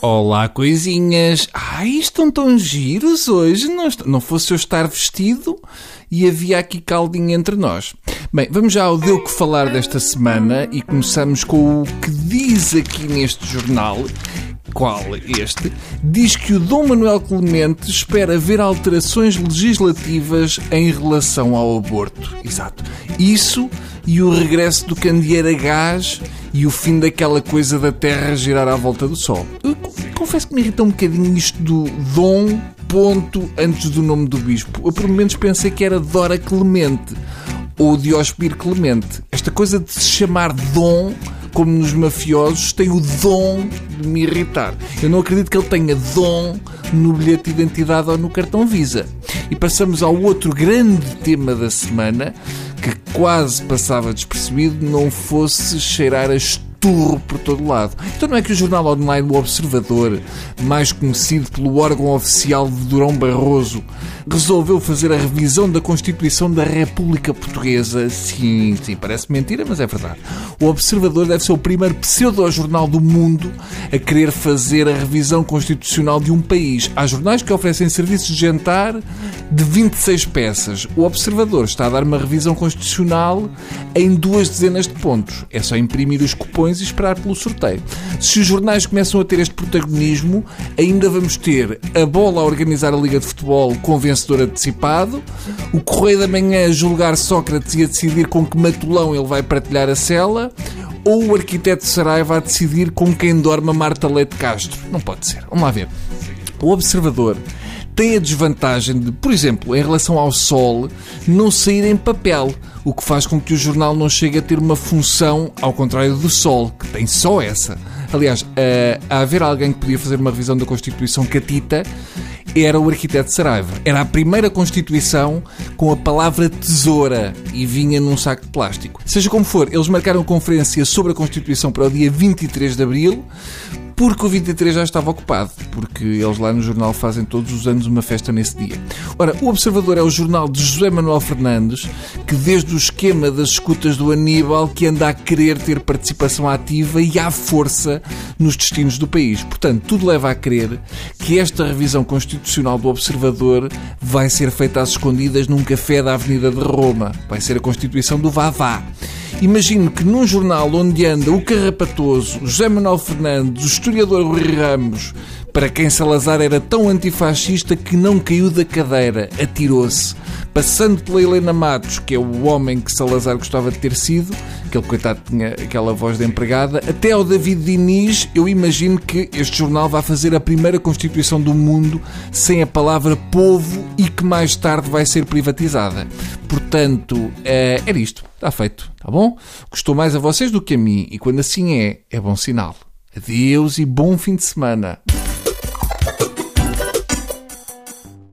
Olá, coisinhas. Ai, estão tão giros hoje. Não, não fosse eu estar vestido e havia aqui caldinho entre nós. Bem, vamos já ao Deu que falar desta semana e começamos com o que diz aqui neste jornal. Qual este? Diz que o Dom Manuel Clemente espera ver alterações legislativas em relação ao aborto. Exato. Isso e o regresso do candeeiro a gás e o fim daquela coisa da Terra girar à volta do Sol. Confesso que me irrita um bocadinho isto do Dom ponto antes do nome do bispo. Eu por momentos pensei que era Dora Clemente ou Diospir Clemente. Esta coisa de se chamar Dom, como nos mafiosos, tem o dom de me irritar. Eu não acredito que ele tenha dom no bilhete de identidade ou no cartão Visa. E passamos ao outro grande tema da semana, que quase passava despercebido, não fosse cheirar a esturro por todo lado. Então não é que o jornal online O Observador, mais conhecido pelo órgão oficial de Durão Barroso, resolveu fazer a revisão da Constituição da República Portuguesa. Sim, sim, parece mentira, mas é verdade. O Observador deve ser o primeiro pseudo-jornal do mundo a querer fazer a revisão constitucional de um país. Há jornais que oferecem serviços de jantar de 26 peças. O Observador está a dar uma revisão constitucional em duas dezenas de pontos. É só imprimir os cupons e esperar pelo sorteio. Se os jornais começam a ter este protagonismo, ainda vamos ter a bola a organizar a Liga de Futebol com vencedor antecipado, o Correio da Manhã a julgar Sócrates e a decidir com que matulão ele vai partilhar a cela, ou o arquiteto Saraiva a decidir com quem dorme a Marta Leite Castro. Não pode ser. Vamos lá ver. O observador tem a desvantagem de, por exemplo, em relação ao Sol, não sair em papel, o que faz com que o jornal não chegue a ter uma função ao contrário do Sol, que tem só essa. Aliás, a, a haver alguém que podia fazer uma revisão da Constituição catita, era o arquiteto Saraiva. Era a primeira Constituição com a palavra tesoura e vinha num saco de plástico. Seja como for, eles marcaram conferência sobre a Constituição para o dia 23 de Abril, porque o 23 já estava ocupado, porque eles lá no jornal fazem todos os anos uma festa nesse dia. Ora, o Observador é o jornal de José Manuel Fernandes, que desde o esquema das escutas do Aníbal, que anda a querer ter participação ativa e à força nos destinos do país. Portanto, tudo leva a crer que esta revisão constitucional do Observador vai ser feita às escondidas num café da Avenida de Roma. Vai ser a Constituição do Vavá. Imagino que num jornal onde anda o Carrapatoso, José Manuel Fernandes, o historiador Rui Ramos, para quem Salazar era tão antifascista que não caiu da cadeira, atirou-se. Passando pela Helena Matos, que é o homem que Salazar gostava de ter sido, aquele coitado tinha aquela voz de empregada, até ao David Diniz, eu imagino que este jornal vai fazer a primeira Constituição do mundo sem a palavra povo e que mais tarde vai ser privatizada. Portanto, é, era isto. Está feito, tá bom? Gostou mais a vocês do que a mim, e quando assim é, é bom sinal. Adeus e bom fim de semana.